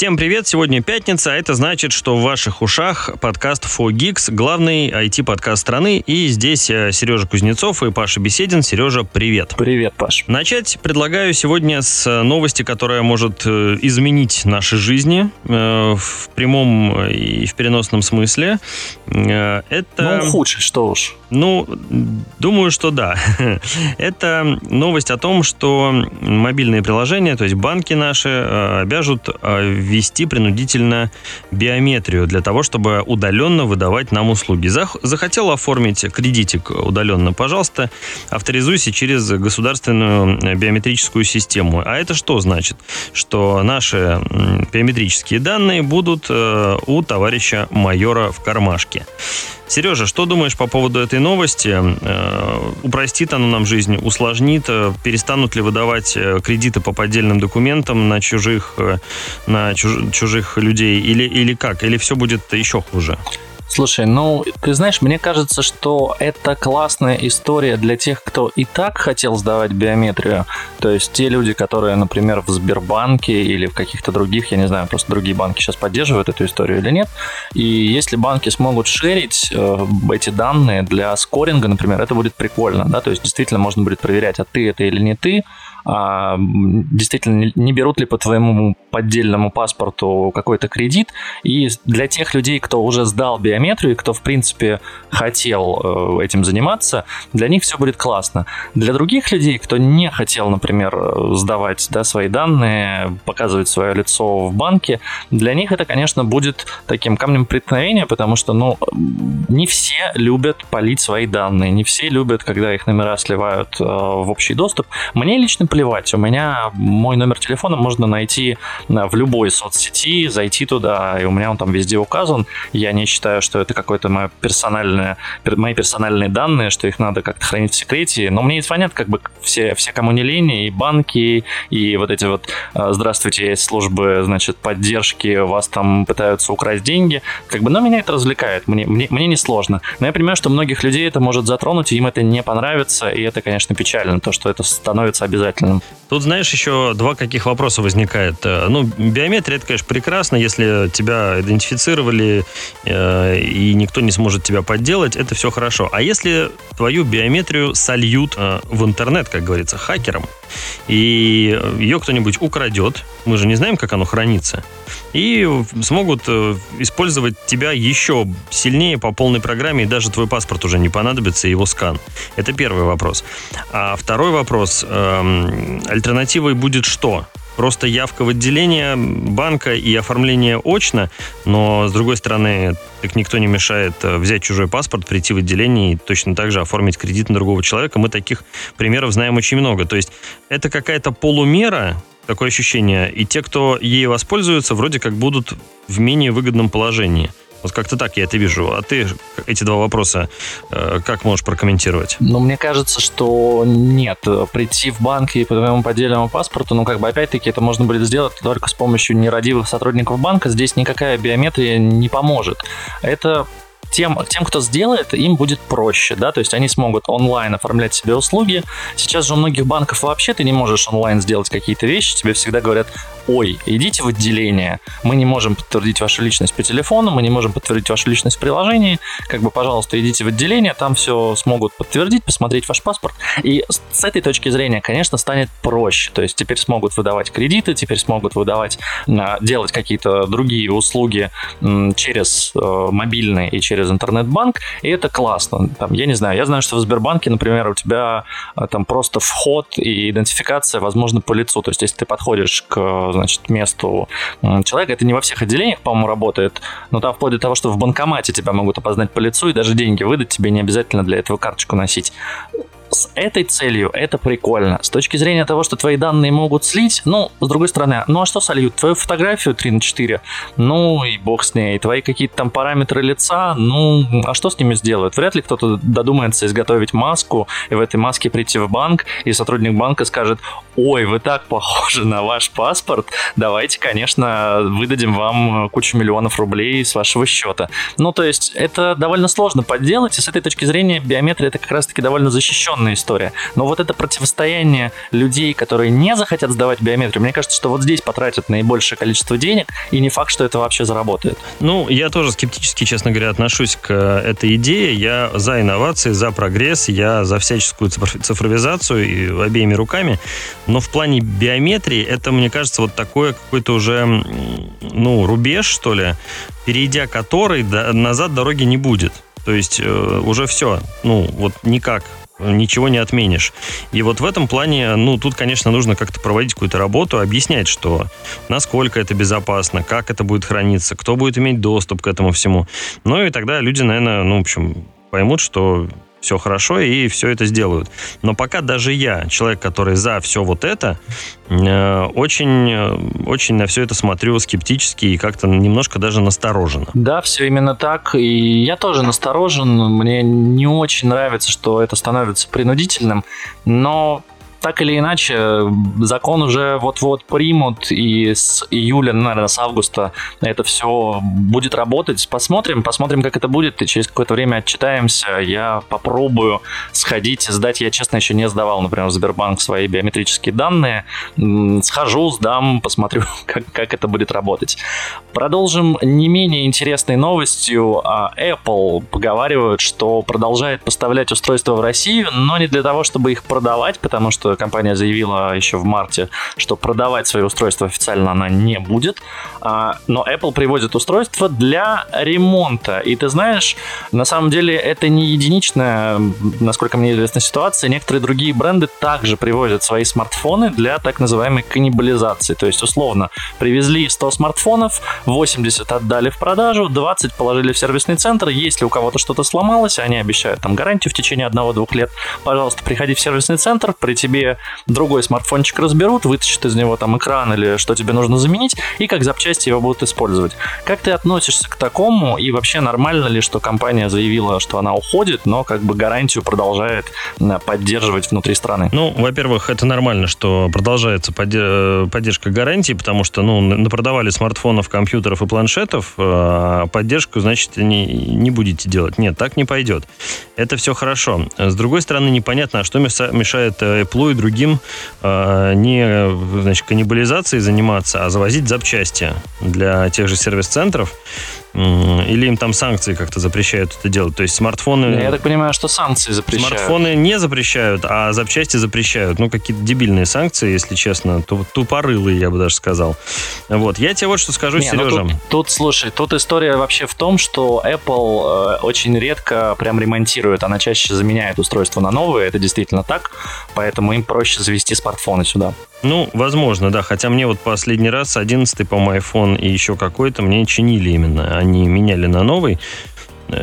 Всем привет, сегодня пятница, а это значит, что в ваших ушах подкаст 4Geeks, главный IT-подкаст страны, и здесь э, Сережа Кузнецов и Паша Беседин. Сережа, привет. Привет, Паш. Начать предлагаю сегодня с новости, которая может э, изменить наши жизни э, в прямом и в переносном смысле. Это... Ну, худше, что уж. Ну, думаю, что да. Это новость о том, что мобильные приложения, то есть банки наши, обяжут ввести принудительно биометрию для того, чтобы удаленно выдавать нам услуги. Захотел оформить кредитик удаленно, пожалуйста, авторизуйся через государственную биометрическую систему. А это что значит? Что наши биометрические данные будут э, у товарища майора в кармашке. Сережа, что думаешь по поводу этой новости? Э, упростит оно нам жизнь, усложнит? Э, перестанут ли выдавать э, кредиты по поддельным документам на чужих, на чужих людей? Или, или как? Или все будет еще хуже? Слушай, ну, ты знаешь, мне кажется, что это классная история для тех, кто и так хотел сдавать биометрию. То есть те люди, которые, например, в Сбербанке или в каких-то других, я не знаю, просто другие банки сейчас поддерживают эту историю или нет. И если банки смогут шерить э, эти данные для скоринга, например, это будет прикольно, да, то есть действительно можно будет проверять, а ты это или не ты, а, действительно не берут ли по твоему поддельному паспорту какой-то кредит. И для тех людей, кто уже сдал биометрию, кто, в принципе, хотел э, этим заниматься, для них все будет классно. Для других людей, кто не хотел, например, сдавать да, свои данные, показывать свое лицо в банке, для них это, конечно, будет таким камнем преткновения, потому что, ну, не все любят полить свои данные, не все любят, когда их номера сливают э, в общий доступ. Мне лично плевать. У меня мой номер телефона можно найти э, в любой соцсети, зайти туда, и у меня он там везде указан. Я не считаю, что это какое-то мое персональное, мои персональные данные, что их надо как-то хранить в секрете. Но мне звонят как бы все, все кому не лень, и банки, и вот эти вот э, «Здравствуйте, есть службы, значит, поддержки, вас там пытаются украсть деньги». Как бы, но меня это развлекает, мне, мне, мне не сложно. Но я понимаю, что многих людей это может затронуть, и им это не понравится, и это, конечно, печально, то, что это становится обязательно обязательным. Тут, знаешь, еще два каких вопроса возникает. Э, ну, биометрия, это, конечно, прекрасно, если тебя идентифицировали, э, и никто не сможет тебя подделать, это все хорошо. А если твою биометрию сольют э, в интернет, как говорится, хакером, и ее кто-нибудь украдет, мы же не знаем, как оно хранится, и смогут использовать тебя еще сильнее по полной программе, и даже твой паспорт уже не понадобится, его скан. Это первый вопрос. А второй вопрос. Альтернативой будет что? Просто явка в отделение банка и оформление очно, но, с другой стороны, так никто не мешает э, взять чужой паспорт, прийти в отделение и точно так же оформить кредит на другого человека. Мы таких примеров знаем очень много. То есть это какая-то полумера, такое ощущение. И те, кто ей воспользуются, вроде как будут в менее выгодном положении. Вот как-то так я это вижу. А ты эти два вопроса э, как можешь прокомментировать? Ну, мне кажется, что нет. Прийти в банк и по твоему поддельному паспорту, ну, как бы, опять-таки, это можно будет сделать только с помощью нерадивых сотрудников банка. Здесь никакая биометрия не поможет. Это тем, тем, кто сделает, им будет проще, да, то есть они смогут онлайн оформлять себе услуги. Сейчас же у многих банков вообще ты не можешь онлайн сделать какие-то вещи, тебе всегда говорят, ой, идите в отделение, мы не можем подтвердить вашу личность по телефону, мы не можем подтвердить вашу личность в приложении, как бы, пожалуйста, идите в отделение, там все смогут подтвердить, посмотреть ваш паспорт. И с этой точки зрения, конечно, станет проще. То есть теперь смогут выдавать кредиты, теперь смогут выдавать, а, делать какие-то другие услуги через э, мобильный и через интернет-банк, и это классно. Там, я не знаю, я знаю, что в Сбербанке, например, у тебя э, там просто вход и идентификация возможно по лицу. То есть если ты подходишь к значит, месту человека. Это не во всех отделениях, по-моему, работает, но там вплоть до того, что в банкомате тебя могут опознать по лицу и даже деньги выдать, тебе не обязательно для этого карточку носить с этой целью это прикольно. С точки зрения того, что твои данные могут слить, ну, с другой стороны, ну а что сольют? Твою фотографию 3 на 4? Ну и бог с ней. Твои какие-то там параметры лица, ну, а что с ними сделают? Вряд ли кто-то додумается изготовить маску и в этой маске прийти в банк, и сотрудник банка скажет, ой, вы так похожи на ваш паспорт, давайте, конечно, выдадим вам кучу миллионов рублей с вашего счета. Ну, то есть, это довольно сложно подделать, и с этой точки зрения биометрия это как раз-таки довольно защищенная определенная история. Но вот это противостояние людей, которые не захотят сдавать биометрию, мне кажется, что вот здесь потратят наибольшее количество денег, и не факт, что это вообще заработает. Ну, я тоже скептически, честно говоря, отношусь к этой идее. Я за инновации, за прогресс, я за всяческую цифровизацию и обеими руками. Но в плане биометрии это, мне кажется, вот такое какой-то уже, ну, рубеж, что ли, перейдя который назад дороги не будет. То есть э, уже все, ну вот никак ничего не отменишь. И вот в этом плане, ну, тут, конечно, нужно как-то проводить какую-то работу, объяснять, что насколько это безопасно, как это будет храниться, кто будет иметь доступ к этому всему. Ну и тогда люди, наверное, ну, в общем, поймут, что все хорошо и все это сделают. Но пока даже я, человек, который за все вот это, э, очень, э, очень на все это смотрю скептически и как-то немножко даже настороженно. Да, все именно так. И я тоже насторожен. Мне не очень нравится, что это становится принудительным. Но так или иначе, закон уже вот-вот примут, и с июля, наверное, с августа это все будет работать. Посмотрим, посмотрим, как это будет, и через какое-то время отчитаемся. Я попробую сходить, сдать. Я, честно, еще не сдавал, например, в Сбербанк свои биометрические данные. Схожу, сдам, посмотрю, как, как это будет работать. Продолжим не менее интересной новостью. А, Apple поговаривают, что продолжает поставлять устройства в Россию, но не для того, чтобы их продавать, потому что компания заявила еще в марте, что продавать свои устройства официально она не будет. А, но Apple приводит устройство для ремонта. И ты знаешь, на самом деле это не единичная, насколько мне известна ситуация. Некоторые другие бренды также привозят свои смартфоны для так называемой каннибализации. То есть, условно, привезли 100 смартфонов, 80 отдали в продажу, 20 положили в сервисный центр. Если у кого-то что-то сломалось, они обещают там гарантию в течение 1-2 лет. Пожалуйста, приходи в сервисный центр, при тебе тебе другой смартфончик разберут, вытащат из него там экран или что тебе нужно заменить, и как запчасти его будут использовать. Как ты относишься к такому, и вообще нормально ли, что компания заявила, что она уходит, но как бы гарантию продолжает э, поддерживать внутри страны? Ну, во-первых, это нормально, что продолжается э, поддержка гарантии, потому что, ну, напродавали смартфонов, компьютеров и планшетов, э, а поддержку, значит, не, не будете делать. Нет, так не пойдет. Это все хорошо. С другой стороны, непонятно, а что мешает Apple и другим э, не значит, каннибализацией заниматься, а завозить запчасти для тех же сервис-центров. Или им там санкции как-то запрещают это делать? То есть смартфоны... Я так понимаю, что санкции запрещают. Смартфоны не запрещают, а запчасти запрещают. Ну, какие-то дебильные санкции, если честно. Тупорылые, я бы даже сказал. Вот. Я тебе вот что скажу, не, Сережа. Ну тут, тут, слушай, тут история вообще в том, что Apple э, очень редко прям ремонтирует. Она чаще заменяет устройства на новые. Это действительно так. Поэтому им проще завести смартфоны сюда. Ну, возможно, да. Хотя мне вот последний раз 11 по-моему, iPhone и еще какой-то мне чинили именно они меняли на новый.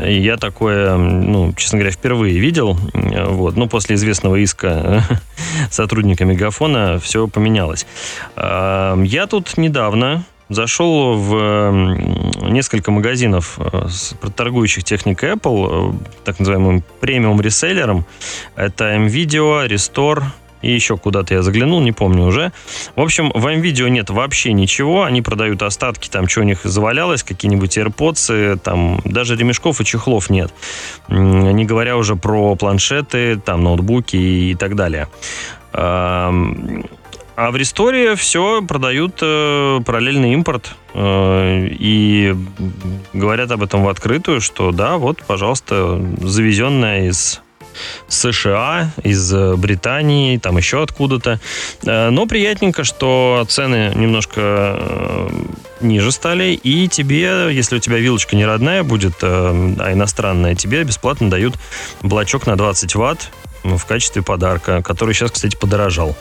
И я такое, ну, честно говоря, впервые видел. Вот. Ну, после известного иска сотрудника Мегафона все поменялось. Я тут недавно зашел в несколько магазинов, э, торгующих техникой Apple, э, так называемым премиум реселлером. Это MVideo, Restore, и еще куда-то я заглянул, не помню уже. В общем, в M-Video нет вообще ничего, они продают остатки, там, что у них завалялось, какие-нибудь AirPods, там, даже ремешков и чехлов нет. Не говоря уже про планшеты, там, ноутбуки и так далее. А в Ресторе все продают э, параллельный импорт. Э, и говорят об этом в открытую, что да, вот, пожалуйста, завезенная из США, из э, Британии, там еще откуда-то. Э, но приятненько, что цены немножко э, ниже стали, и тебе, если у тебя вилочка не родная будет, а иностранная, тебе бесплатно дают блочок на 20 ватт, в качестве подарка, который сейчас, кстати, подорожал.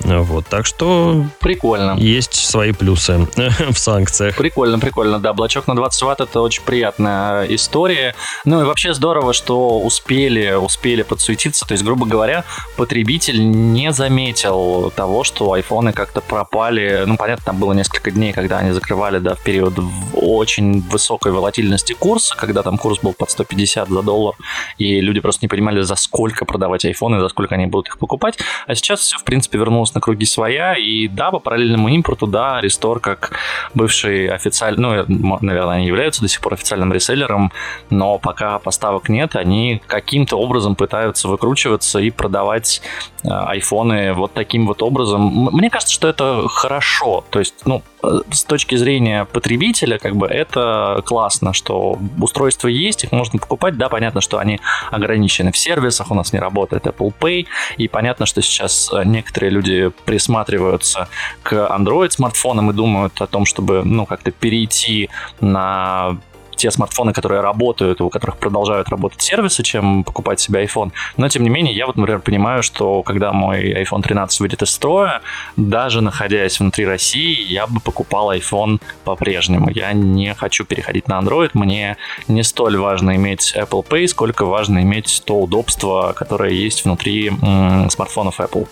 Вот, так что... Прикольно. Есть свои плюсы в санкциях. Прикольно, прикольно, да. Блочок на 20 ватт это очень приятная история. Ну и вообще здорово, что успели, успели подсуетиться. То есть, грубо говоря, потребитель не заметил того, что айфоны как-то пропали. Ну, понятно, там было несколько дней, когда они закрывали, да, в период очень высокой волатильности курса, когда там курс был под 150 за доллар, и люди просто не понимали, за сколько продавать эти айфоны, за сколько они будут их покупать. А сейчас все, в принципе, вернулось на круги своя. И да, по параллельному импорту, да, Restore как бывший официальный, ну, наверное, они являются до сих пор официальным реселлером, но пока поставок нет, они каким-то образом пытаются выкручиваться и продавать э, айфоны вот таким вот образом. Мне кажется, что это хорошо. То есть, ну, с точки зрения потребителя, как бы это классно, что устройства есть, их можно покупать. Да, понятно, что они ограничены в сервисах, у нас не работает Apple Pay, и понятно, что сейчас э, некоторые люди присматриваются к Android смартфонам и думают о том, чтобы, ну, как-то перейти на те смартфоны, которые работают, у которых продолжают работать сервисы, чем покупать себе iPhone. Но, тем не менее, я вот, например, понимаю, что когда мой iPhone 13 выйдет из строя, даже находясь внутри России, я бы покупал iPhone по-прежнему. Я не хочу переходить на Android, мне не столь важно иметь Apple Pay, сколько важно иметь то удобство, которое есть внутри м- смартфонов Apple.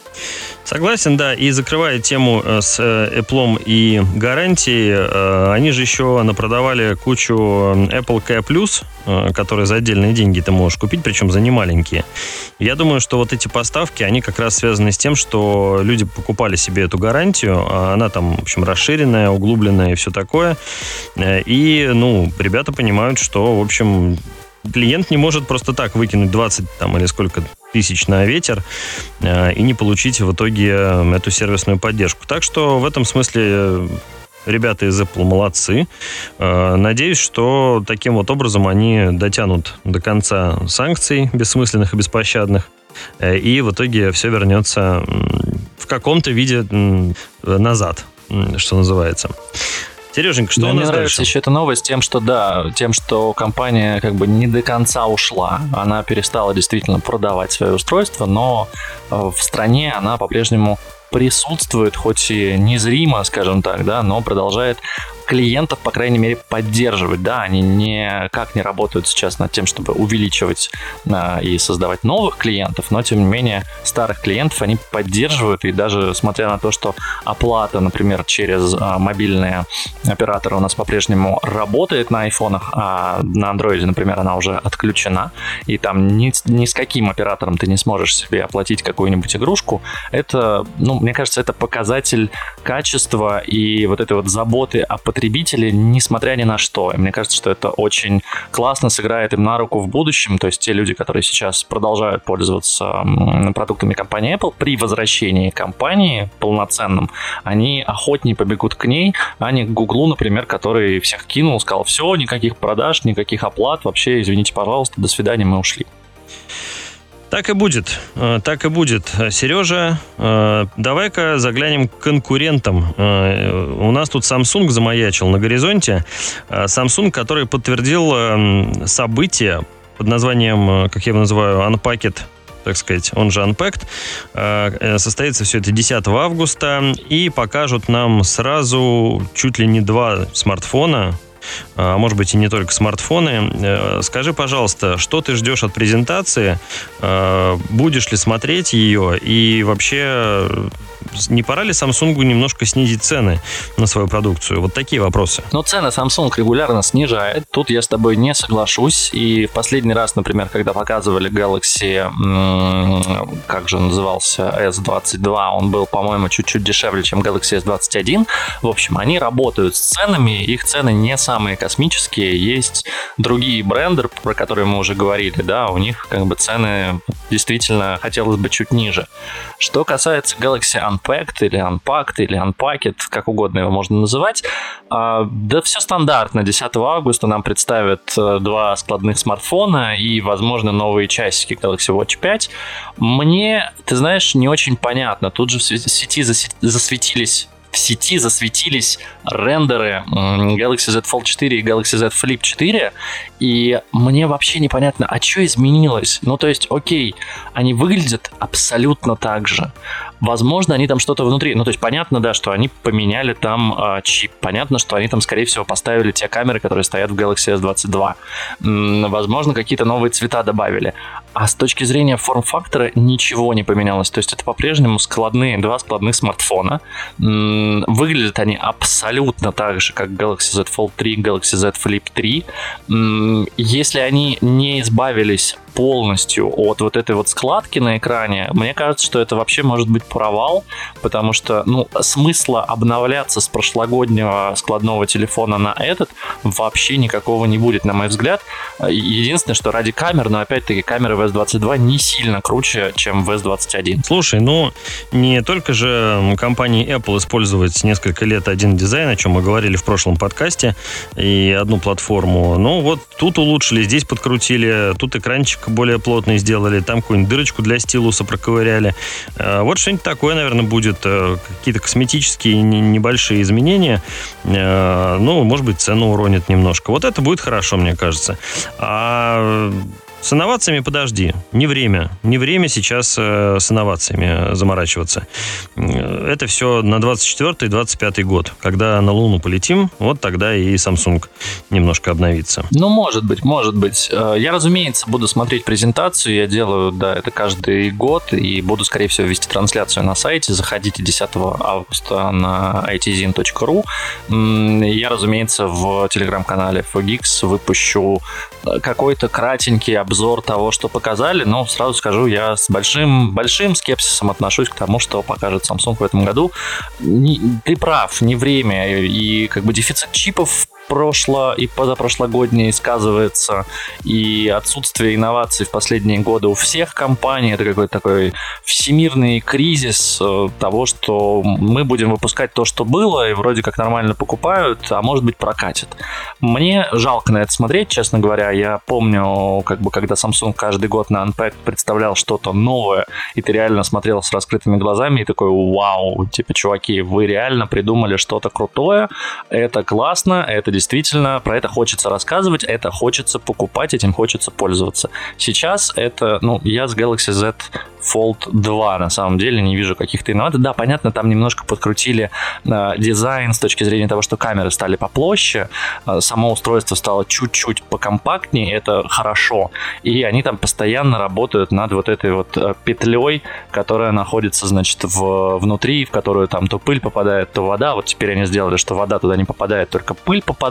Согласен, да. И закрывая тему э, с э, Apple и гарантией, э, они же еще напродавали кучу Apple Care Plus, которые за отдельные деньги ты можешь купить, причем за немаленькие. Я думаю, что вот эти поставки, они как раз связаны с тем, что люди покупали себе эту гарантию, а она там, в общем, расширенная, углубленная и все такое. И, ну, ребята понимают, что, в общем, клиент не может просто так выкинуть 20 там или сколько тысяч на ветер э, и не получить в итоге э, эту сервисную поддержку. Так что в этом смысле э, ребята из Apple молодцы. Надеюсь, что таким вот образом они дотянут до конца санкций бессмысленных и беспощадных. И в итоге все вернется в каком-то виде назад, что называется. Сереженька, что да, у нас мне нравится дальше? еще эта новость тем, что да, тем, что компания как бы не до конца ушла. Она перестала действительно продавать свои устройства, но э, в стране она по-прежнему присутствует, хоть и незримо, скажем так, да, но продолжает клиентов, по крайней мере, поддерживать, да, они никак не работают сейчас над тем, чтобы увеличивать а, и создавать новых клиентов, но, тем не менее, старых клиентов они поддерживают, и даже смотря на то, что оплата, например, через а, мобильные операторы у нас по-прежнему работает на айфонах, а на андроиде, например, она уже отключена, и там ни, ни с каким оператором ты не сможешь себе оплатить какую-нибудь игрушку, это, ну, мне кажется, это показатель качества и вот этой вот заботы о потребители, несмотря ни на что. И мне кажется, что это очень классно сыграет им на руку в будущем. То есть те люди, которые сейчас продолжают пользоваться продуктами компании Apple, при возвращении компании полноценным, они охотнее побегут к ней, а не к Гуглу, например, который всех кинул, сказал, все, никаких продаж, никаких оплат, вообще, извините, пожалуйста, до свидания, мы ушли. Так и будет. Э, так и будет. Сережа, э, давай-ка заглянем к конкурентам. Э, у нас тут Samsung замаячил на горизонте. Samsung, который подтвердил эм, событие под названием, как я его называю, Unpacked так сказать, он же Unpacked. Состоится все это 10 августа и покажут нам сразу чуть ли не два смартфона, а может быть и не только смартфоны. Э, скажи, пожалуйста, что ты ждешь от презентации? Э, будешь ли смотреть ее? И вообще, не пора ли Samsung немножко снизить цены на свою продукцию? Вот такие вопросы. Но цены Samsung регулярно снижает. Тут я с тобой не соглашусь. И в последний раз, например, когда показывали Galaxy, как же назывался, S22, он был, по-моему, чуть-чуть дешевле, чем Galaxy S21. В общем, они работают с ценами, их цены не самые космические. Есть другие бренды, про которые мы уже говорили, да, у них как бы цены действительно хотелось бы чуть ниже. Что касается Galaxy Unpacked или Unpacked или Unpacked, как угодно его можно называть. А, да все стандартно. 10 августа нам представят э, два складных смартфона и, возможно, новые часики Galaxy Watch 5. Мне, ты знаешь, не очень понятно. Тут же в сети засветились в сети засветились рендеры Galaxy Z Fold 4 и Galaxy Z Flip 4, и мне вообще непонятно, а что изменилось? Ну, то есть, окей, они выглядят абсолютно так же. Возможно, они там что-то внутри. Ну, то есть, понятно, да, что они поменяли там э, чип. Понятно, что они там, скорее всего, поставили те камеры, которые стоят в Galaxy S22. М-м, возможно, какие-то новые цвета добавили. А с точки зрения форм-фактора ничего не поменялось. То есть, это по-прежнему складные, два складных смартфона. Выглядят они абсолютно так же, как Galaxy Z Fold 3, Galaxy Z Flip 3. М-м, если они не избавились полностью от вот этой вот складки на экране, мне кажется, что это вообще может быть провал, потому что, ну, смысла обновляться с прошлогоднего складного телефона на этот вообще никакого не будет, на мой взгляд. Единственное, что ради камер, но опять-таки камеры VS22 не сильно круче, чем VS21. Слушай, ну, не только же компании Apple использовать несколько лет один дизайн, о чем мы говорили в прошлом подкасте, и одну платформу. Ну, вот тут улучшили, здесь подкрутили, тут экранчик более плотный сделали, там какую-нибудь дырочку для стилуса проковыряли. Э, вот что-нибудь такое, наверное, будет. Э, какие-то косметические небольшие изменения. Э, ну, может быть, цену уронит немножко. Вот это будет хорошо, мне кажется. А с инновациями подожди. Не время. Не время сейчас э, с инновациями заморачиваться. Э, это все на 24-25 год. Когда на Луну полетим, вот тогда и Samsung немножко обновится. Ну, может быть, может быть. Э, я, разумеется, буду смотреть презентацию. Я делаю, да, это каждый год. И буду, скорее всего, вести трансляцию на сайте. Заходите 10 августа на itzin.ru. Я, разумеется, в телеграм-канале Fogix выпущу какой-то кратенький обзор обзор того, что показали, но сразу скажу, я с большим, большим скепсисом отношусь к тому, что покажет Samsung в этом году. Не, ты прав, не время, и как бы дефицит чипов прошло и позапрошлогодние сказывается, и отсутствие инноваций в последние годы у всех компаний. Это какой-то такой всемирный кризис э, того, что мы будем выпускать то, что было, и вроде как нормально покупают, а может быть прокатит. Мне жалко на это смотреть, честно говоря. Я помню, как бы, когда Samsung каждый год на Unpacked представлял что-то новое, и ты реально смотрел с раскрытыми глазами и такой, вау, типа, чуваки, вы реально придумали что-то крутое, это классно, это действительно про это хочется рассказывать, это хочется покупать, этим хочется пользоваться. Сейчас это, ну, я с Galaxy Z Fold 2 на самом деле не вижу каких-то инноваций. Да, понятно, там немножко подкрутили э, дизайн с точки зрения того, что камеры стали попроще, э, само устройство стало чуть-чуть покомпактнее, это хорошо. И они там постоянно работают над вот этой вот э, петлей, которая находится, значит, в, внутри, в которую там то пыль попадает, то вода. Вот теперь они сделали, что вода туда не попадает, только пыль попадает.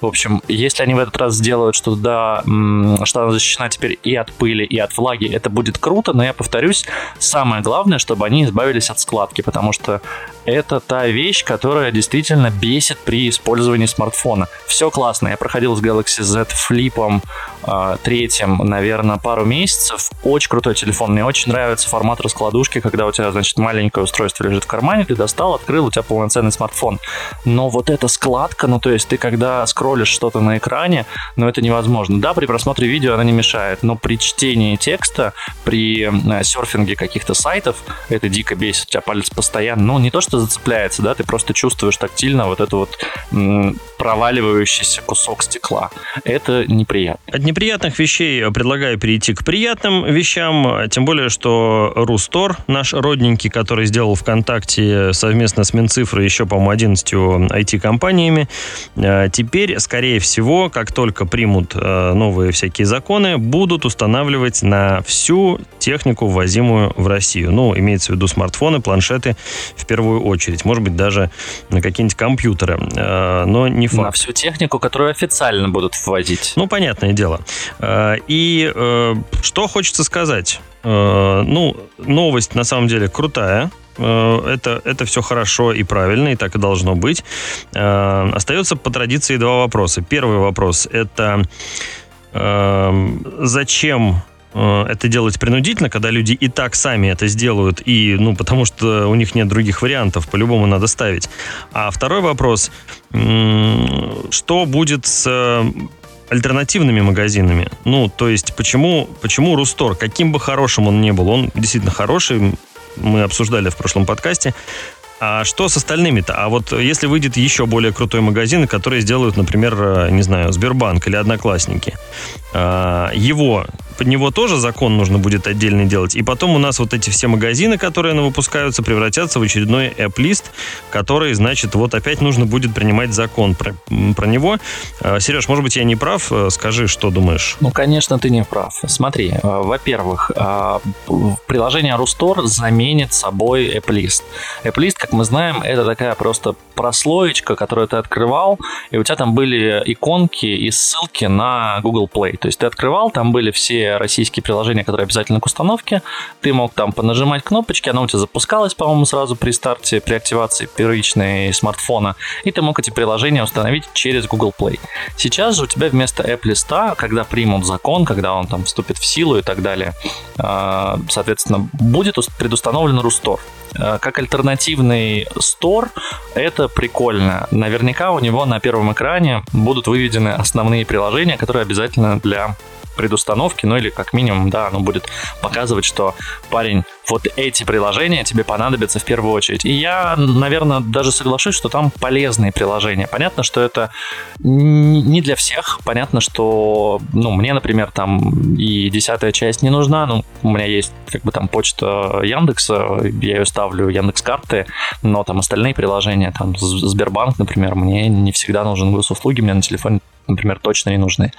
В общем, если они в этот раз сделают, что да, что она защищена теперь и от пыли, и от влаги, это будет круто, но я повторюсь, самое главное, чтобы они избавились от складки, потому что это та вещь, которая действительно бесит при использовании смартфона. Все классно. Я проходил с Galaxy Z Flip э, третьим, наверное, пару месяцев. Очень крутой телефон. Мне очень нравится формат раскладушки, когда у тебя, значит, маленькое устройство лежит в кармане, ты достал, открыл, у тебя полноценный смартфон. Но вот эта складка, ну то есть ты когда скроллишь что-то на экране, ну это невозможно. Да, при просмотре видео она не мешает, но при чтении текста, при э, серфинге каких-то сайтов, это дико бесит. У тебя палец постоянно, ну не то, что зацепляется, да, ты просто чувствуешь тактильно вот это вот м, проваливающийся кусок стекла. Это неприятно. От неприятных вещей предлагаю перейти к приятным вещам, тем более, что Рустор, наш родненький, который сделал ВКонтакте совместно с Минцифрой еще, по-моему, 11 IT-компаниями, э, теперь, скорее всего, как только примут э, новые всякие законы, будут устанавливать на всю технику, ввозимую в Россию. Ну, имеется в виду смартфоны, планшеты в первую очередь. Может быть, даже на какие-нибудь компьютеры. Э, но не факт. На всю технику, которую официально будут вводить. Ну, понятное дело. Э, и э, что хочется сказать? Ну, новость на самом деле крутая. Это, это все хорошо и правильно, и так и должно быть. Остается по традиции два вопроса. Первый вопрос – это зачем Э, это делать принудительно, когда люди и так сами это сделают, и, ну, потому что у них нет других вариантов, по-любому надо ставить. А второй вопрос, что будет с э, альтернативными магазинами? Ну, то есть, почему, почему Рустор, каким бы хорошим он ни был, он действительно хороший, мы обсуждали в прошлом подкасте, а что с остальными-то? А вот если выйдет еще более крутой магазин, который сделают, например, э, не знаю, Сбербанк или Одноклассники, его под него тоже закон нужно будет отдельно делать. И потом у нас вот эти все магазины, которые выпускаются, превратятся в очередной app-лист, который, значит, вот опять нужно будет принимать закон про, про него. А, Сереж, может быть, я не прав? Э, скажи, что думаешь? Ну, конечно, ты не прав. Смотри, э, во-первых, э, приложение Рустор заменит собой app-лист. App-лист, как мы знаем, это такая просто прослоечка, которую ты открывал, и у тебя там были иконки и ссылки на Google Play. То есть ты открывал, там были все российские приложения, которые обязательны к установке. Ты мог там понажимать кнопочки, она у тебя запускалась, по-моему, сразу при старте, при активации первичной смартфона. И ты мог эти приложения установить через Google Play. Сейчас же у тебя вместо App List, когда примут закон, когда он там вступит в силу и так далее, а, соответственно, будет предустановлен Рустор. А, как альтернативный стор, это прикольно. Наверняка у него на первом экране будут выведены основные приложения, которые обязательно для предустановки, ну или как минимум, да, оно будет показывать, что парень, вот эти приложения тебе понадобятся в первую очередь. И я, наверное, даже соглашусь, что там полезные приложения. Понятно, что это не для всех. Понятно, что, ну, мне, например, там и десятая часть не нужна. Ну, у меня есть как бы там почта Яндекса, я ее ставлю Яндекс карты, но там остальные приложения, там Сбербанк, например, мне не всегда нужен госуслуги, мне на телефоне например, точно не нужны.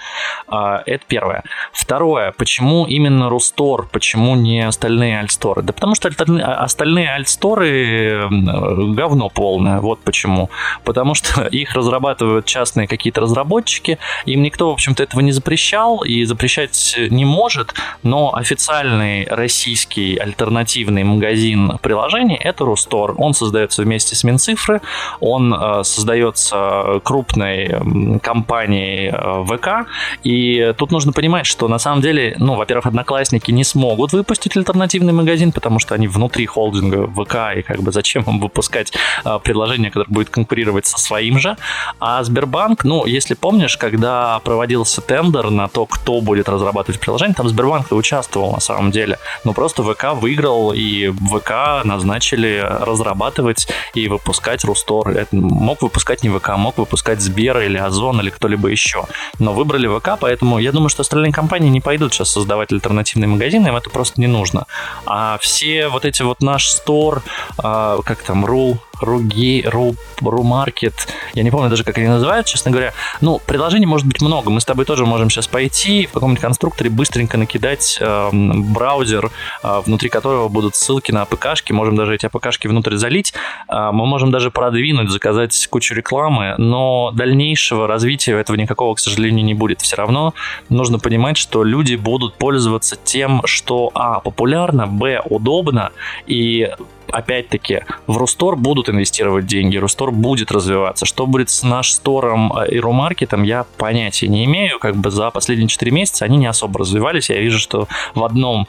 А, это первое. Второе. Почему именно Рустор? Почему не остальные альсторы? Да потому что а, остальные альсторы говно полное. Вот почему. Потому что их разрабатывают частные какие-то разработчики. Им никто, в общем-то, этого не запрещал и запрещать не может. Но официальный российский альтернативный магазин приложений — это Рустор. Он создается вместе с Минцифры. Он э, создается крупной компанией компании э, ВК. И тут нужно понимать, что на самом деле, ну, во-первых, одноклассники не смогут выпустить альтернативный магазин, потому что они внутри холдинга ВК, и как бы зачем им выпускать э, приложение, которое будет конкурировать со своим же. А Сбербанк, ну, если помнишь, когда проводился тендер на то, кто будет разрабатывать приложение, там Сбербанк и участвовал на самом деле. Но просто ВК выиграл, и ВК назначили разрабатывать и выпускать Рустор. Это мог выпускать не ВК, мог выпускать Сбер или Озон или кто-либо что-либо еще. Но выбрали ВК, поэтому я думаю, что остальные компании не пойдут сейчас создавать альтернативные магазины, им это просто не нужно. А все вот эти вот наш стор, а, как там, Рул, Руги, Ру, Румаркет, я не помню даже, как они называют, честно говоря. Ну, предложений может быть много. Мы с тобой тоже можем сейчас пойти в каком-нибудь конструкторе быстренько накидать э, браузер, э, внутри которого будут ссылки на АПКшки. Можем даже эти АПКшки внутрь залить. Э, мы можем даже продвинуть, заказать кучу рекламы, но дальнейшего развития этого никакого, к сожалению, не будет. Все равно нужно понимать, что люди будут пользоваться тем, что, а, популярно, б, удобно, и опять-таки, в Рустор будут инвестировать деньги, Рустор будет развиваться. Что будет с наш стором и Румаркетом, я понятия не имею. Как бы за последние 4 месяца они не особо развивались. Я вижу, что в одном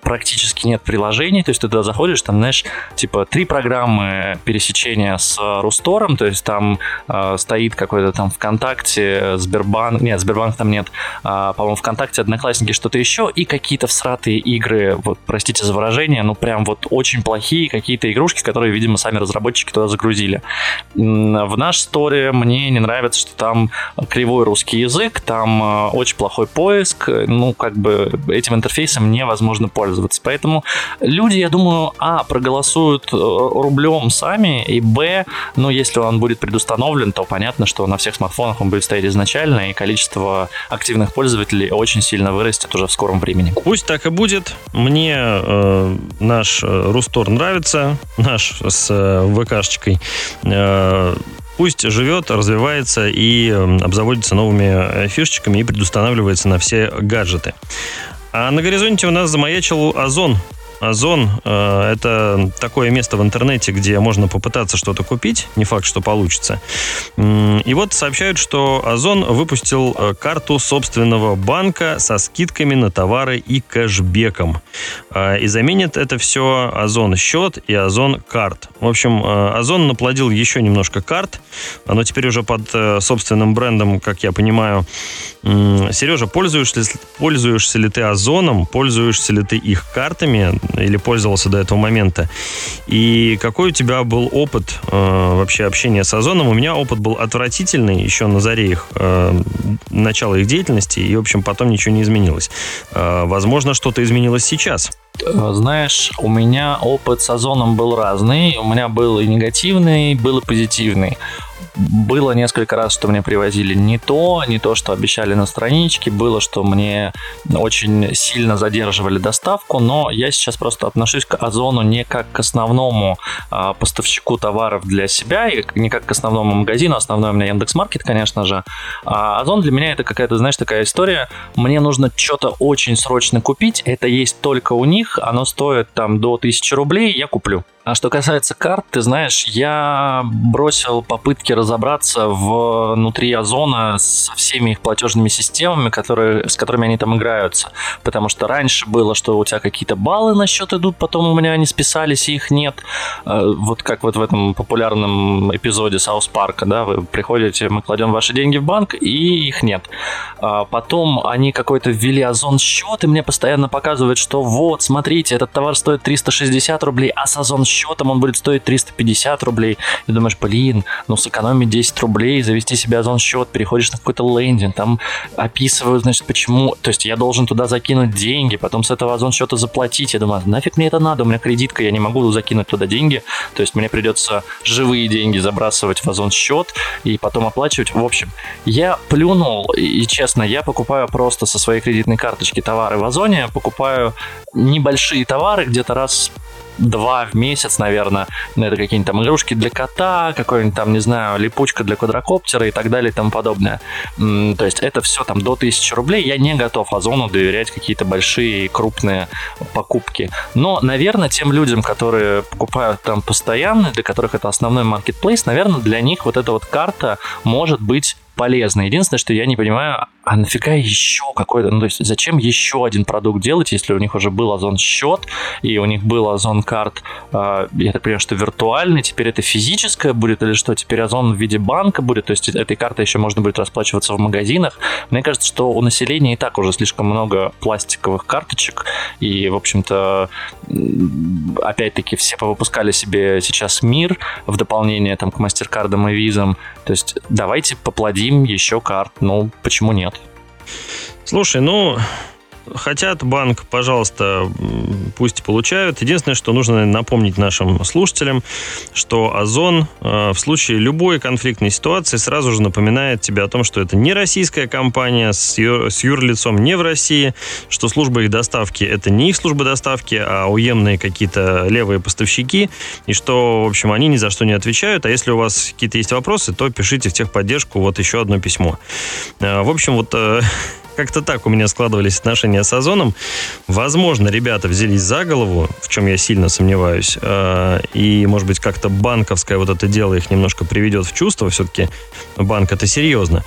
практически нет приложений, то есть ты туда заходишь, там, знаешь, типа три программы пересечения с Рустором, то есть там э, стоит какой-то там ВКонтакте, Сбербанк, нет, Сбербанк там нет, э, по-моему, ВКонтакте, Одноклассники, что-то еще, и какие-то всратые игры, вот, простите за выражение, ну, прям вот очень плохие какие-то игрушки, которые, видимо, сами разработчики туда загрузили. В наш сторе мне не нравится, что там кривой русский язык, там э, очень плохой поиск, ну, как бы этим интерфейсом невозможно пользоваться пользоваться. Поэтому люди, я думаю, а, проголосуют э, рублем сами, и б, ну, если он будет предустановлен, то понятно, что на всех смартфонах он будет стоять изначально, и количество активных пользователей очень сильно вырастет уже в скором времени. Пусть так и будет. Мне э, наш э, Рустор нравится, наш с э, ВКшечкой. Э, пусть живет, развивается и обзаводится новыми фишечками и предустанавливается на все гаджеты. А на горизонте у нас замаячил Озон. Озон э, это такое место в интернете, где можно попытаться что-то купить, не факт, что получится. И вот сообщают, что Озон выпустил э, карту собственного банка со скидками на товары и кэшбеком. Э, и заменит это все Озон счет и Озон карт. В общем, Озон наплодил еще немножко карт. Оно теперь уже под собственным брендом, как я понимаю. Сережа, пользуешься, пользуешься ли ты Озоном? Пользуешься ли ты их картами? Или пользовался до этого момента. И какой у тебя был опыт э, вообще общения с Озоном? У меня опыт был отвратительный еще на заре их э, начала их деятельности, и, в общем, потом ничего не изменилось. Э, возможно, что-то изменилось сейчас. Э, знаешь, у меня опыт с Озоном был разный. У меня был и негативный, был и позитивный. Было несколько раз, что мне привозили не то, не то, что обещали на страничке, было, что мне очень сильно задерживали доставку, но я сейчас просто отношусь к Озону не как к основному а, поставщику товаров для себя, и не как к основному магазину, основной у меня Яндекс.Маркет, конечно же. А Озон для меня это какая-то, знаешь, такая история, мне нужно что-то очень срочно купить, это есть только у них, оно стоит там до 1000 рублей, я куплю. А что касается карт, ты знаешь, я бросил попытки разобраться внутри Озона со всеми их платежными системами, которые, с которыми они там играются. Потому что раньше было, что у тебя какие-то баллы на счет идут, потом у меня они списались, и их нет. А, вот как вот в этом популярном эпизоде Саус Парка, да, вы приходите, мы кладем ваши деньги в банк, и их нет. А потом они какой-то ввели Озон счет, и мне постоянно показывают, что вот, смотрите, этот товар стоит 360 рублей, а с Озон счетом он будет стоить 350 рублей. И думаешь, блин, ну сэкономить 10 рублей, завести себе Озон счет, переходишь на какой-то лендинг, там описывают, значит, почему, то есть я должен туда закинуть деньги, потом с этого Озон счета заплатить. Я думаю, нафиг мне это надо, у меня кредитка, я не могу закинуть туда деньги, то есть мне придется живые деньги забрасывать в Озон счет и потом оплачивать. В общем, я плюнул, и честно, я покупаю просто со своей кредитной карточки товары в Озоне, покупаю небольшие товары где-то раз два в месяц, наверное. Ну, это какие-нибудь там игрушки для кота, какой-нибудь там, не знаю, липучка для квадрокоптера и так далее и тому подобное. То есть это все там до 1000 рублей. Я не готов Озону доверять какие-то большие крупные покупки. Но, наверное, тем людям, которые покупают там постоянно, для которых это основной маркетплейс, наверное, для них вот эта вот карта может быть полезно. Единственное, что я не понимаю, а нафига еще какой-то, ну то есть зачем еще один продукт делать, если у них уже был Озон счет и у них был Озон карт, э, я так понимаю, что виртуальный, теперь это физическое будет или что, теперь Озон в виде банка будет, то есть этой картой еще можно будет расплачиваться в магазинах. Мне кажется, что у населения и так уже слишком много пластиковых карточек и, в общем-то, опять-таки все повыпускали себе сейчас мир в дополнение там к мастеркардам и визам, то есть давайте поплодим еще карт, ну почему нет? Слушай, ну, хотят банк, пожалуйста, пусть получают. Единственное, что нужно напомнить нашим слушателям, что Озон э, в случае любой конфликтной ситуации сразу же напоминает тебе о том, что это не российская компания с, ю, с юрлицом не в России, что служба их доставки это не их служба доставки, а уемные какие-то левые поставщики, и что, в общем, они ни за что не отвечают. А если у вас какие-то есть вопросы, то пишите в техподдержку вот еще одно письмо. Э, в общем, вот э, как-то так у меня складывались отношения с Озоном. Возможно, ребята взялись за голову, в чем я сильно сомневаюсь. Э, и, может быть, как-то банковское вот это дело их немножко приведет в чувство. Все-таки банк это серьезно.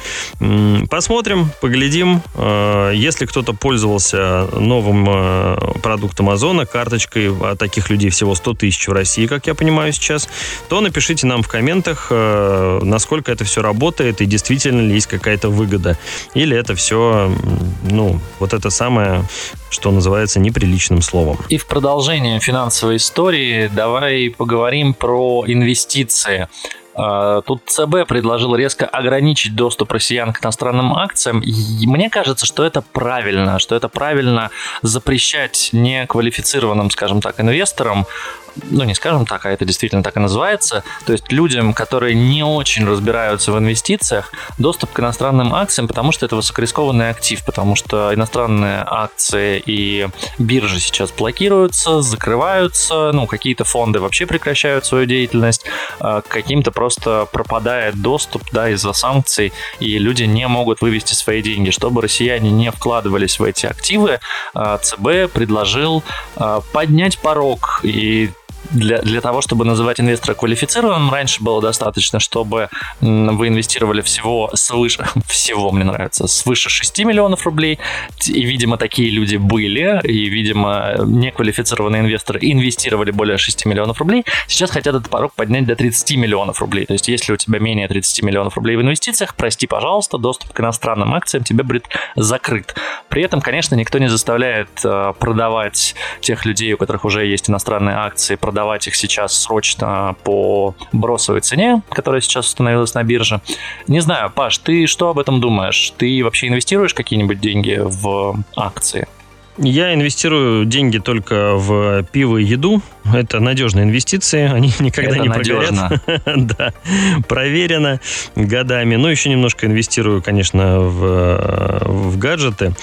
Посмотрим, поглядим. Э, если кто-то пользовался новым э, продуктом Озона, карточкой, а таких людей всего 100 тысяч в России, как я понимаю сейчас, то напишите нам в комментах, насколько это все работает и действительно ли есть какая-то выгода. Или это все ну, вот это самое, что называется, неприличным словом. И в продолжение финансовой истории давай поговорим про инвестиции. А, тут ЦБ предложил резко ограничить доступ россиян к иностранным акциям. И мне кажется, что это правильно, что это правильно запрещать неквалифицированным, скажем так, инвесторам ну не скажем так, а это действительно так и называется, то есть людям, которые не очень разбираются в инвестициях, доступ к иностранным акциям, потому что это высокорискованный актив, потому что иностранные акции и биржи сейчас блокируются, закрываются, ну какие-то фонды вообще прекращают свою деятельность, а каким-то просто пропадает доступ, да, из-за санкций, и люди не могут вывести свои деньги. Чтобы россияне не вкладывались в эти активы, а, ЦБ предложил а, поднять порог и для, для того, чтобы называть инвестора квалифицированным, раньше было достаточно, чтобы вы инвестировали всего свыше, всего мне нравится, свыше 6 миллионов рублей, и, видимо, такие люди были, и, видимо, неквалифицированные инвесторы инвестировали более 6 миллионов рублей, сейчас хотят этот порог поднять до 30 миллионов рублей. То есть, если у тебя менее 30 миллионов рублей в инвестициях, прости, пожалуйста, доступ к иностранным акциям тебе будет закрыт. При этом, конечно, никто не заставляет э, продавать тех людей, у которых уже есть иностранные акции, их сейчас срочно по бросовой цене, которая сейчас установилась на бирже. Не знаю, Паш, ты что об этом думаешь? Ты вообще инвестируешь какие-нибудь деньги в акции? Я инвестирую деньги только в пиво и еду. Это надежные инвестиции, они никогда Это не надежно. прогорят. да, проверено годами. Ну, еще немножко инвестирую, конечно, в, в гаджеты.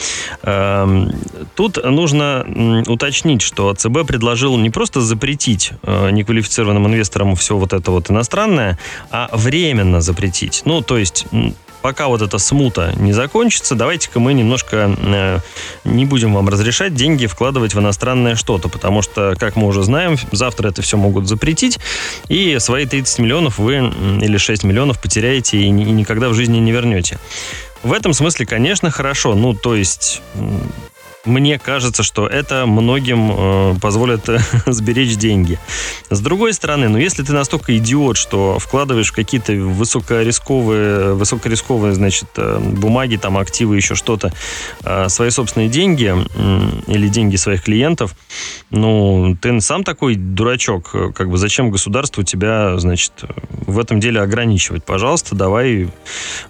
Эм, Тут нужно уточнить, что ЦБ предложил не просто запретить э, неквалифицированным инвесторам все вот это вот иностранное, а временно запретить. Ну, то есть пока вот эта смута не закончится, давайте-ка мы немножко э, не будем вам разрешать деньги вкладывать в иностранное что-то, потому что, как мы уже знаем, завтра это все могут запретить, и свои 30 миллионов вы или 6 миллионов потеряете и, и никогда в жизни не вернете. В этом смысле, конечно, хорошо. Ну, то есть, мне кажется, что это многим э, позволит э, сберечь деньги. С другой стороны, ну если ты настолько идиот, что вкладываешь какие-то высокорисковые, высокорисковые, значит, э, бумаги, там, активы, еще что-то, э, свои собственные деньги м, или деньги своих клиентов, ну, ты сам такой дурачок, э, как бы зачем государству тебя, значит, в этом деле ограничивать? Пожалуйста, давай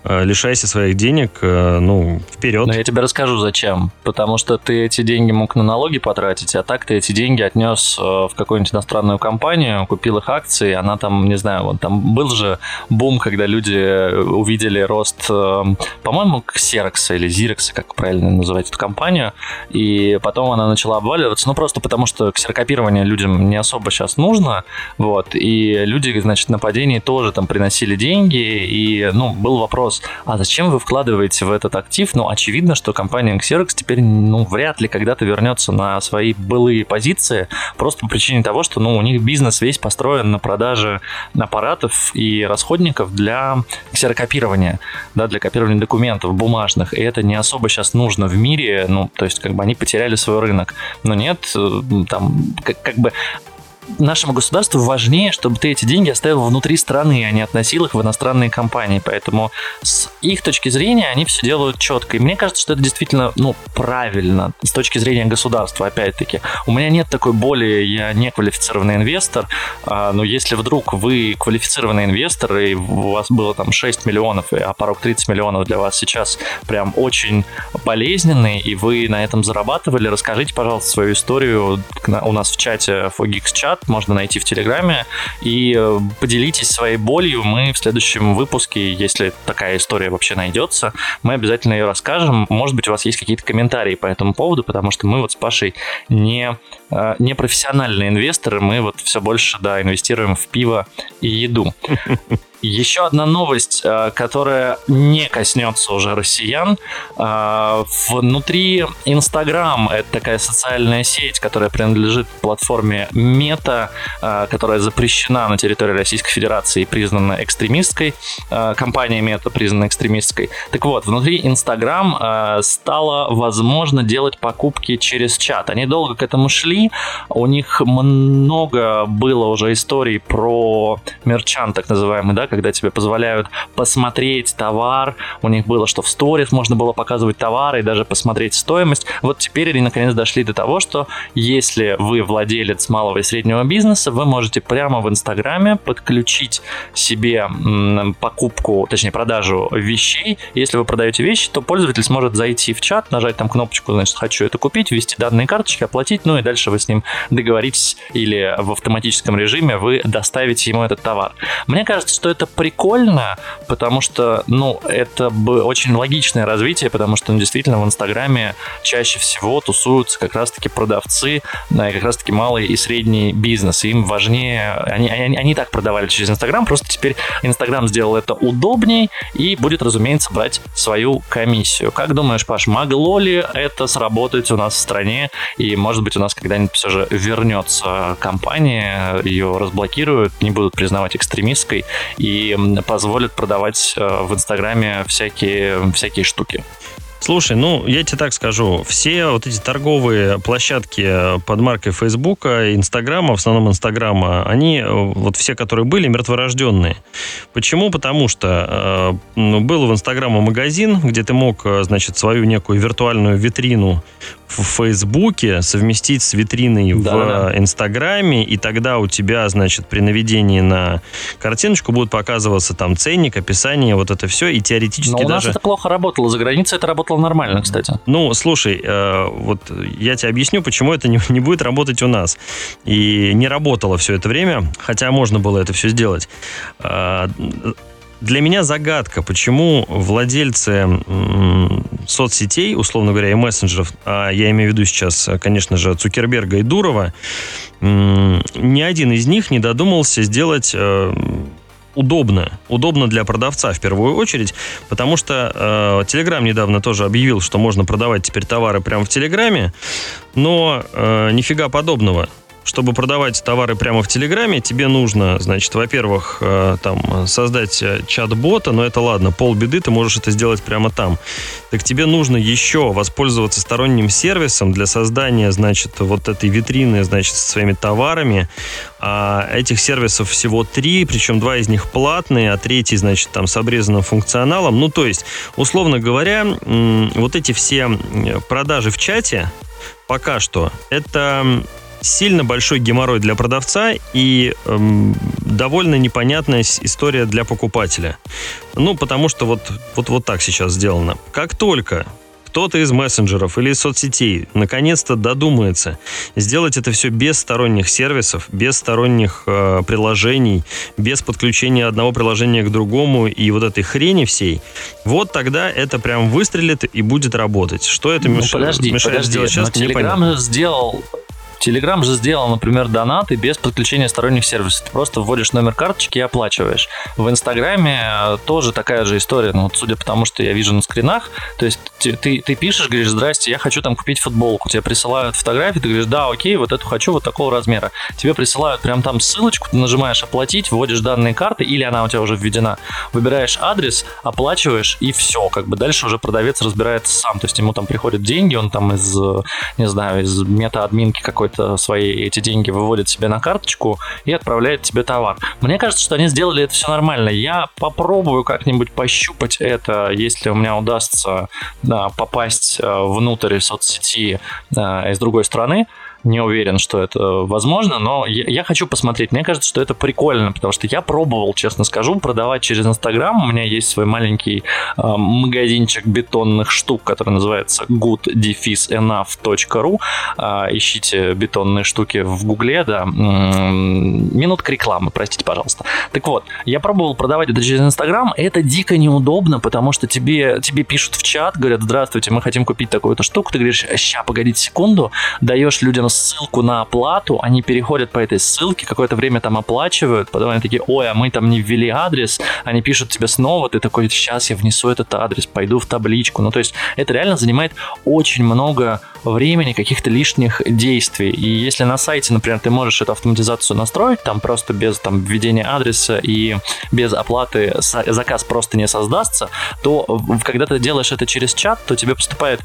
э, лишайся своих денег, э, ну, вперед. Но я тебе расскажу, зачем. Потому что ты эти деньги мог на налоги потратить, а так ты эти деньги отнес э, в какую-нибудь иностранную компанию, купил их акции, она там, не знаю, вот там был же бум, когда люди э, увидели рост, э, по-моему, Xerox или Xerox, как правильно называть эту компанию, и потом она начала обваливаться, ну просто потому что ксерокопирование людям не особо сейчас нужно, вот, и люди, значит, на падении тоже там приносили деньги, и, ну, был вопрос, а зачем вы вкладываете в этот актив? Ну, очевидно, что компания Xerox теперь, ну, вряд ли когда-то вернется на свои былые позиции, просто по причине того, что, ну, у них бизнес весь построен на продаже аппаратов и расходников для ксерокопирования, да, для копирования документов бумажных, и это не особо сейчас нужно в мире, ну, то есть, как бы они потеряли свой рынок. Но нет, э, там, как, как бы нашему государству важнее, чтобы ты эти деньги оставил внутри страны, а не относил их в иностранные компании. Поэтому с их точки зрения они все делают четко. И мне кажется, что это действительно ну, правильно с точки зрения государства, опять-таки. У меня нет такой боли, я не квалифицированный инвестор, а, но если вдруг вы квалифицированный инвестор, и у вас было там 6 миллионов, а порог 30 миллионов для вас сейчас прям очень болезненный, и вы на этом зарабатывали, расскажите, пожалуйста, свою историю у нас в чате Fogix чат, можно найти в Телеграме, и э, поделитесь своей болью. Мы в следующем выпуске, если такая история вообще найдется, мы обязательно ее расскажем. Может быть, у вас есть какие-то комментарии по этому поводу, потому что мы вот с Пашей не, э, не профессиональные инвесторы, мы вот все больше, да, инвестируем в пиво и еду. Еще одна новость, э, которая не коснется уже россиян. Э, Внутри Инстаграм, это такая социальная сеть, которая принадлежит платформе Мета, э, которая запрещена на территории Российской Федерации и признана экстремистской. Компания Мета признана экстремистской. Так вот, внутри Инстаграм стало возможно делать покупки через чат. Они долго к этому шли. У них много было уже историй про мерчан, так называемый, да, когда тебе позволяют посмотреть товар. У них было, что в сторис можно было показывать товары и даже посмотреть стоимость. Вот теперь они наконец дошли до того, что если вы владелец малого и среднего бизнеса, вы можете прямо в Инстаграме подключить себе покупку, точнее продажу вещей. Если вы продаете вещи, то пользователь сможет зайти в чат, нажать там кнопочку, значит, хочу это купить, ввести данные карточки, оплатить, ну и дальше вы с ним договоритесь или в автоматическом режиме вы доставите ему этот товар. Мне кажется, что это прикольно, потому что, ну, это бы очень логичное развитие, потому что, ну, действительно, в Инстаграме чаще всего тусуются как раз-таки продавцы, да, и как раз-таки малый и средний бизнес. Им важнее, они, они, они так продавали через Инстаграм, просто теперь Инстаграм сделал это удобней и будет, разумеется, брать свою комиссию. Как думаешь, Паш, могло ли это сработать у нас в стране? И, может быть, у нас когда-нибудь все же вернется компания, ее разблокируют, не будут признавать экстремистской и м, позволят продавать э, в Инстаграме всякие, всякие штуки. Слушай, ну, я тебе так скажу. Все вот эти торговые площадки под маркой Фейсбука, Инстаграма, в основном Инстаграма, они, э, вот все, которые были, мертворожденные. Почему? Потому что э, ну, был в Инстаграма магазин, где ты мог, э, значит, свою некую виртуальную витрину в Фейсбуке совместить с витриной в Да-да-да. э, Инстаграме, и тогда у тебя, значит, при наведении на картиночку будут показываться там ценник, описание, вот это все, и теоретически Но у нас даже... это плохо работало, за границей это работало работало нормально, кстати. Ну, слушай, э, вот я тебе объясню, почему это не, не будет работать у нас. И не работало все это время, хотя можно было это все сделать. Э, для меня загадка, почему владельцы соцсетей, условно говоря, и мессенджеров, а я имею в виду сейчас, конечно же, Цукерберга и Дурова, ни один из них не додумался сделать э, удобно. Удобно для продавца в первую очередь, потому что э, Telegram недавно тоже объявил, что можно продавать теперь товары прямо в Телеграме, но э, нифига подобного чтобы продавать товары прямо в Телеграме, тебе нужно, значит, во-первых, э, там, создать э, чат-бота, но это ладно, полбеды, ты можешь это сделать прямо там. Так тебе нужно еще воспользоваться сторонним сервисом для создания, значит, вот этой витрины, значит, со своими товарами. А этих сервисов всего три, причем два из них платные, а третий, значит, там с обрезанным функционалом. Ну, то есть, условно говоря, вот эти все продажи в чате, пока что, это сильно большой геморрой для продавца и эм, довольно непонятная история для покупателя. Ну, потому что вот, вот, вот так сейчас сделано. Как только кто-то из мессенджеров или из соцсетей наконец-то додумается сделать это все без сторонних сервисов, без сторонних э, приложений, без подключения одного приложения к другому и вот этой хрени всей, вот тогда это прям выстрелит и будет работать. Что это ну, мешает, подожди, мешает подожди, сделать сейчас? Telegram сделал Telegram же сделал, например, донаты без подключения сторонних сервисов. Ты просто вводишь номер карточки и оплачиваешь. В Инстаграме э, тоже такая же история, ну, вот судя по тому, что я вижу на скринах. То есть ты, ты, ты пишешь, говоришь, здрасте, я хочу там купить футболку. Тебе присылают фотографии, ты говоришь, да, окей, вот эту хочу, вот такого размера. Тебе присылают прям там ссылочку, ты нажимаешь оплатить, вводишь данные карты, или она у тебя уже введена. Выбираешь адрес, оплачиваешь, и все. Как бы дальше уже продавец разбирается сам. То есть ему там приходят деньги, он там из, не знаю, из мета-админки какой-то какой свои эти деньги выводит себе на карточку и отправляет тебе товар. Мне кажется, что они сделали это все нормально. Я попробую как-нибудь пощупать это, если у меня удастся да, попасть э, внутрь соцсети э, из другой страны не уверен, что это возможно, но я, я хочу посмотреть. Мне кажется, что это прикольно, потому что я пробовал, честно скажу, продавать через Инстаграм. У меня есть свой маленький э, магазинчик бетонных штук, который называется good-enough.ru. Э, ищите бетонные штуки в Гугле, да. Минутка рекламы, простите, пожалуйста. Так вот, я пробовал продавать это через Инстаграм. Это дико неудобно, потому что тебе, тебе пишут в чат, говорят, здравствуйте, мы хотим купить такую-то штуку. Ты говоришь, ща, погодите секунду, даешь людям ссылку на оплату, они переходят по этой ссылке, какое-то время там оплачивают, потом они такие, ой, а мы там не ввели адрес, они пишут тебе снова, ты такой, сейчас я внесу этот адрес, пойду в табличку. Ну, то есть это реально занимает очень много времени, каких-то лишних действий. И если на сайте, например, ты можешь эту автоматизацию настроить, там просто без там, введения адреса и без оплаты заказ просто не создастся, то когда ты делаешь это через чат, то тебе поступает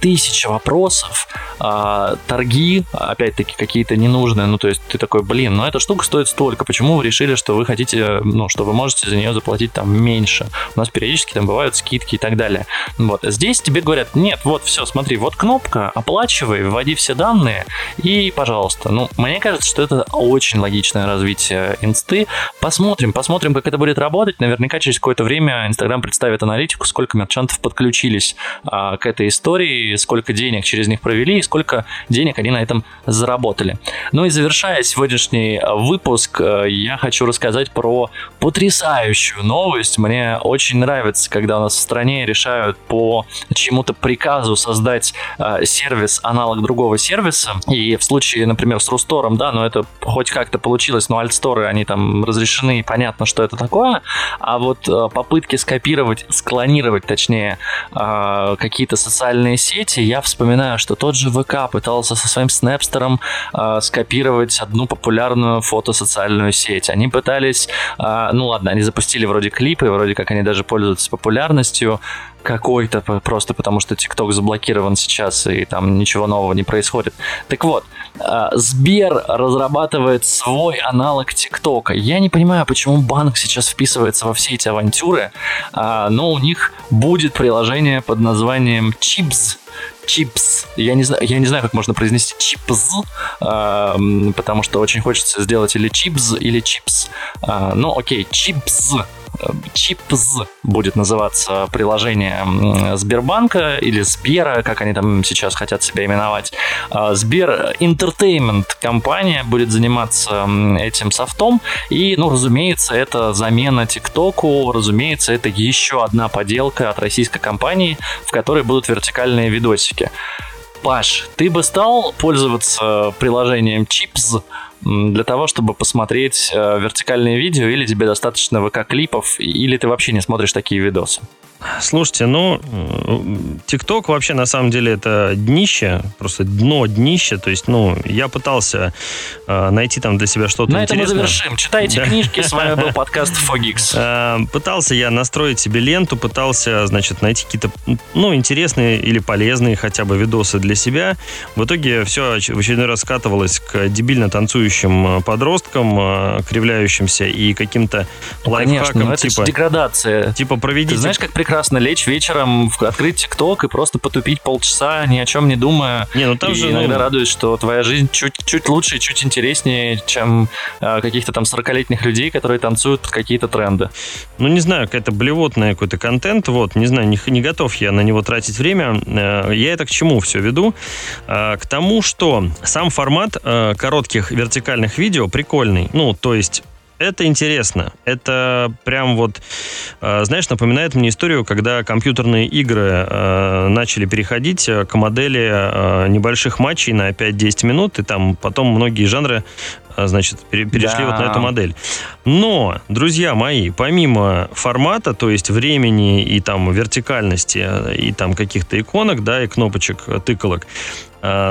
тысяча вопросов, а, торги, опять-таки, какие-то ненужные. Ну, то есть ты такой, блин, ну эта штука стоит столько. Почему вы решили, что вы хотите, ну, что вы можете за нее заплатить там меньше? У нас периодически там бывают скидки и так далее. Вот. Здесь тебе говорят, нет, вот все, смотри, вот кнопка, оплачивай, вводи все данные и, пожалуйста. Ну, мне кажется, что это очень логичное развитие инсты. Посмотрим, посмотрим, как это будет работать. Наверняка через какое-то время Инстаграм представит аналитику, сколько мерчантов подключились а, к этой истории, сколько денег через них провели и сколько денег они на этом заработали. Ну и завершая сегодняшний выпуск, э, я хочу рассказать про потрясающую новость. Мне очень нравится, когда у нас в стране решают по чему-то приказу создать э, сервис, аналог другого сервиса. И в случае, например, с Рустором, да, но это хоть как-то получилось, но альтсторы, они там разрешены, и понятно, что это такое. А вот э, попытки скопировать, склонировать, точнее, какие-то социальные сети, я вспоминаю, что тот же ВК пытался со своим Снэпстером э, скопировать одну популярную фотосоциальную сеть. Они пытались, э, ну ладно, они запустили вроде клипы, вроде как они даже пользуются популярностью, какой-то, просто потому что ТикТок заблокирован сейчас, и там ничего нового не происходит. Так вот, а, Сбер разрабатывает свой аналог ТикТока. Я не понимаю, почему банк сейчас вписывается во все эти авантюры, но у них будет приложение под названием Chips, чипс. Я не знаю, я не знаю, как можно произнести чипс, потому что очень хочется сделать или чипс, или чипс. ну, окей, чипс Чипз будет называться приложение Сбербанка или Сбера, как они там сейчас хотят себя именовать. А, Сбер Entertainment компания будет заниматься этим софтом. И, ну, разумеется, это замена ТикТоку. Разумеется, это еще одна поделка от российской компании, в которой будут вертикальные видосики. Паш, ты бы стал пользоваться приложением Chips для того, чтобы посмотреть э, вертикальные видео, или тебе достаточно ВК-клипов, или ты вообще не смотришь такие видосы? Слушайте, ну, ТикТок вообще на самом деле это днище, просто дно днище. То есть, ну, я пытался э, найти там для себя что-то На интересное. этом мы завершим. Читайте да. книжки. С вами был подкаст Fogix. Э, пытался я настроить себе ленту, пытался, значит, найти какие-то, ну, интересные или полезные хотя бы видосы для себя. В итоге все в очередной раз скатывалось к дебильно танцующим э, подросткам, э, кривляющимся и каким-то ну, лайфхакам. Конечно, это типа, деградация. Типа проведите... Ты знаешь, как прекрасно лечь вечером, открыть ТикТок и просто потупить полчаса, ни о чем не думая. Не, ну там и же, иногда ну... радует, что твоя жизнь чуть, чуть лучше и чуть интереснее, чем э, каких-то там 40-летних людей, которые танцуют какие-то тренды. Ну, не знаю, какая-то блевотная какой-то контент, вот, не знаю, не, не готов я на него тратить время. Э, я это к чему все веду? К тому, что сам формат коротких вертикальных видео прикольный. Ну, то есть это интересно. Это прям вот, э, знаешь, напоминает мне историю, когда компьютерные игры э, начали переходить э, к модели небольших матчей на 5-10 минут, и там потом многие жанры значит, перешли да. вот на эту модель. Но, друзья мои, помимо формата, то есть времени и там вертикальности, и там каких-то иконок, да, и кнопочек, тыкалок,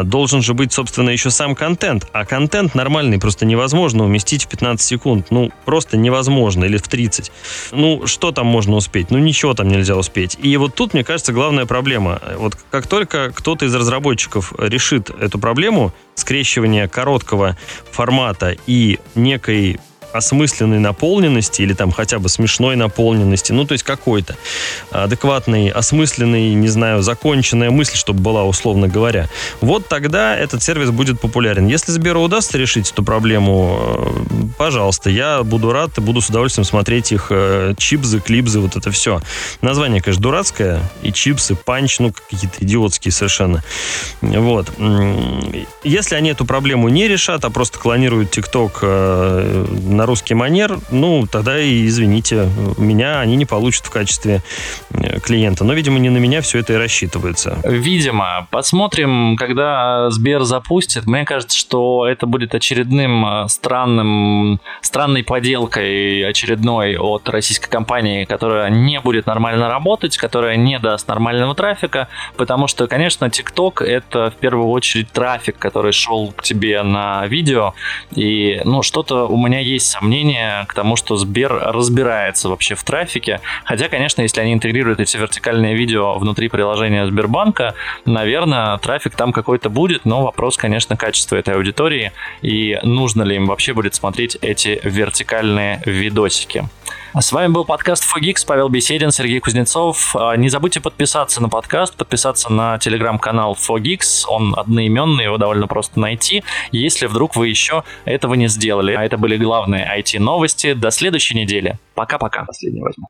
должен же быть, собственно, еще сам контент. А контент нормальный просто невозможно уместить в 15 секунд. Ну, просто невозможно. Или в 30. Ну, что там можно успеть? Ну, ничего там нельзя успеть. И вот тут, мне кажется, главная проблема. Вот как только кто-то из разработчиков решит эту проблему, скрещивания короткого формата и некой осмысленной наполненности или там хотя бы смешной наполненности, ну, то есть какой-то адекватный, осмысленный, не знаю, законченная мысль, чтобы была, условно говоря. Вот тогда этот сервис будет популярен. Если Сберу удастся решить эту проблему, э, пожалуйста, я буду рад и буду с удовольствием смотреть их э, чипсы, клипсы, вот это все. Название, конечно, дурацкое, и чипсы, панч, ну, какие-то идиотские совершенно. Вот. Если они эту проблему не решат, а просто клонируют ТикТок э, на на русский манер, ну, тогда и извините, меня они не получат в качестве э, клиента. Но, видимо, не на меня все это и рассчитывается. Видимо. Посмотрим, когда Сбер запустит. Мне кажется, что это будет очередным э, странным, странной поделкой очередной от российской компании, которая не будет нормально работать, которая не даст нормального трафика, потому что, конечно, TikTok это в первую очередь трафик, который шел к тебе на видео, и, ну, что-то у меня есть сомнения к тому, что Сбер разбирается вообще в трафике. Хотя, конечно, если они интегрируют эти вертикальные видео внутри приложения Сбербанка, наверное, трафик там какой-то будет, но вопрос, конечно, качества этой аудитории и нужно ли им вообще будет смотреть эти вертикальные видосики. А с вами был подкаст Fogix, Павел Беседин, Сергей Кузнецов. А, не забудьте подписаться на подкаст, подписаться на телеграм-канал Fogix. Он одноименный, его довольно просто найти, если вдруг вы еще этого не сделали. А это были главные IT-новости. До следующей недели. Пока-пока. Последний возьму.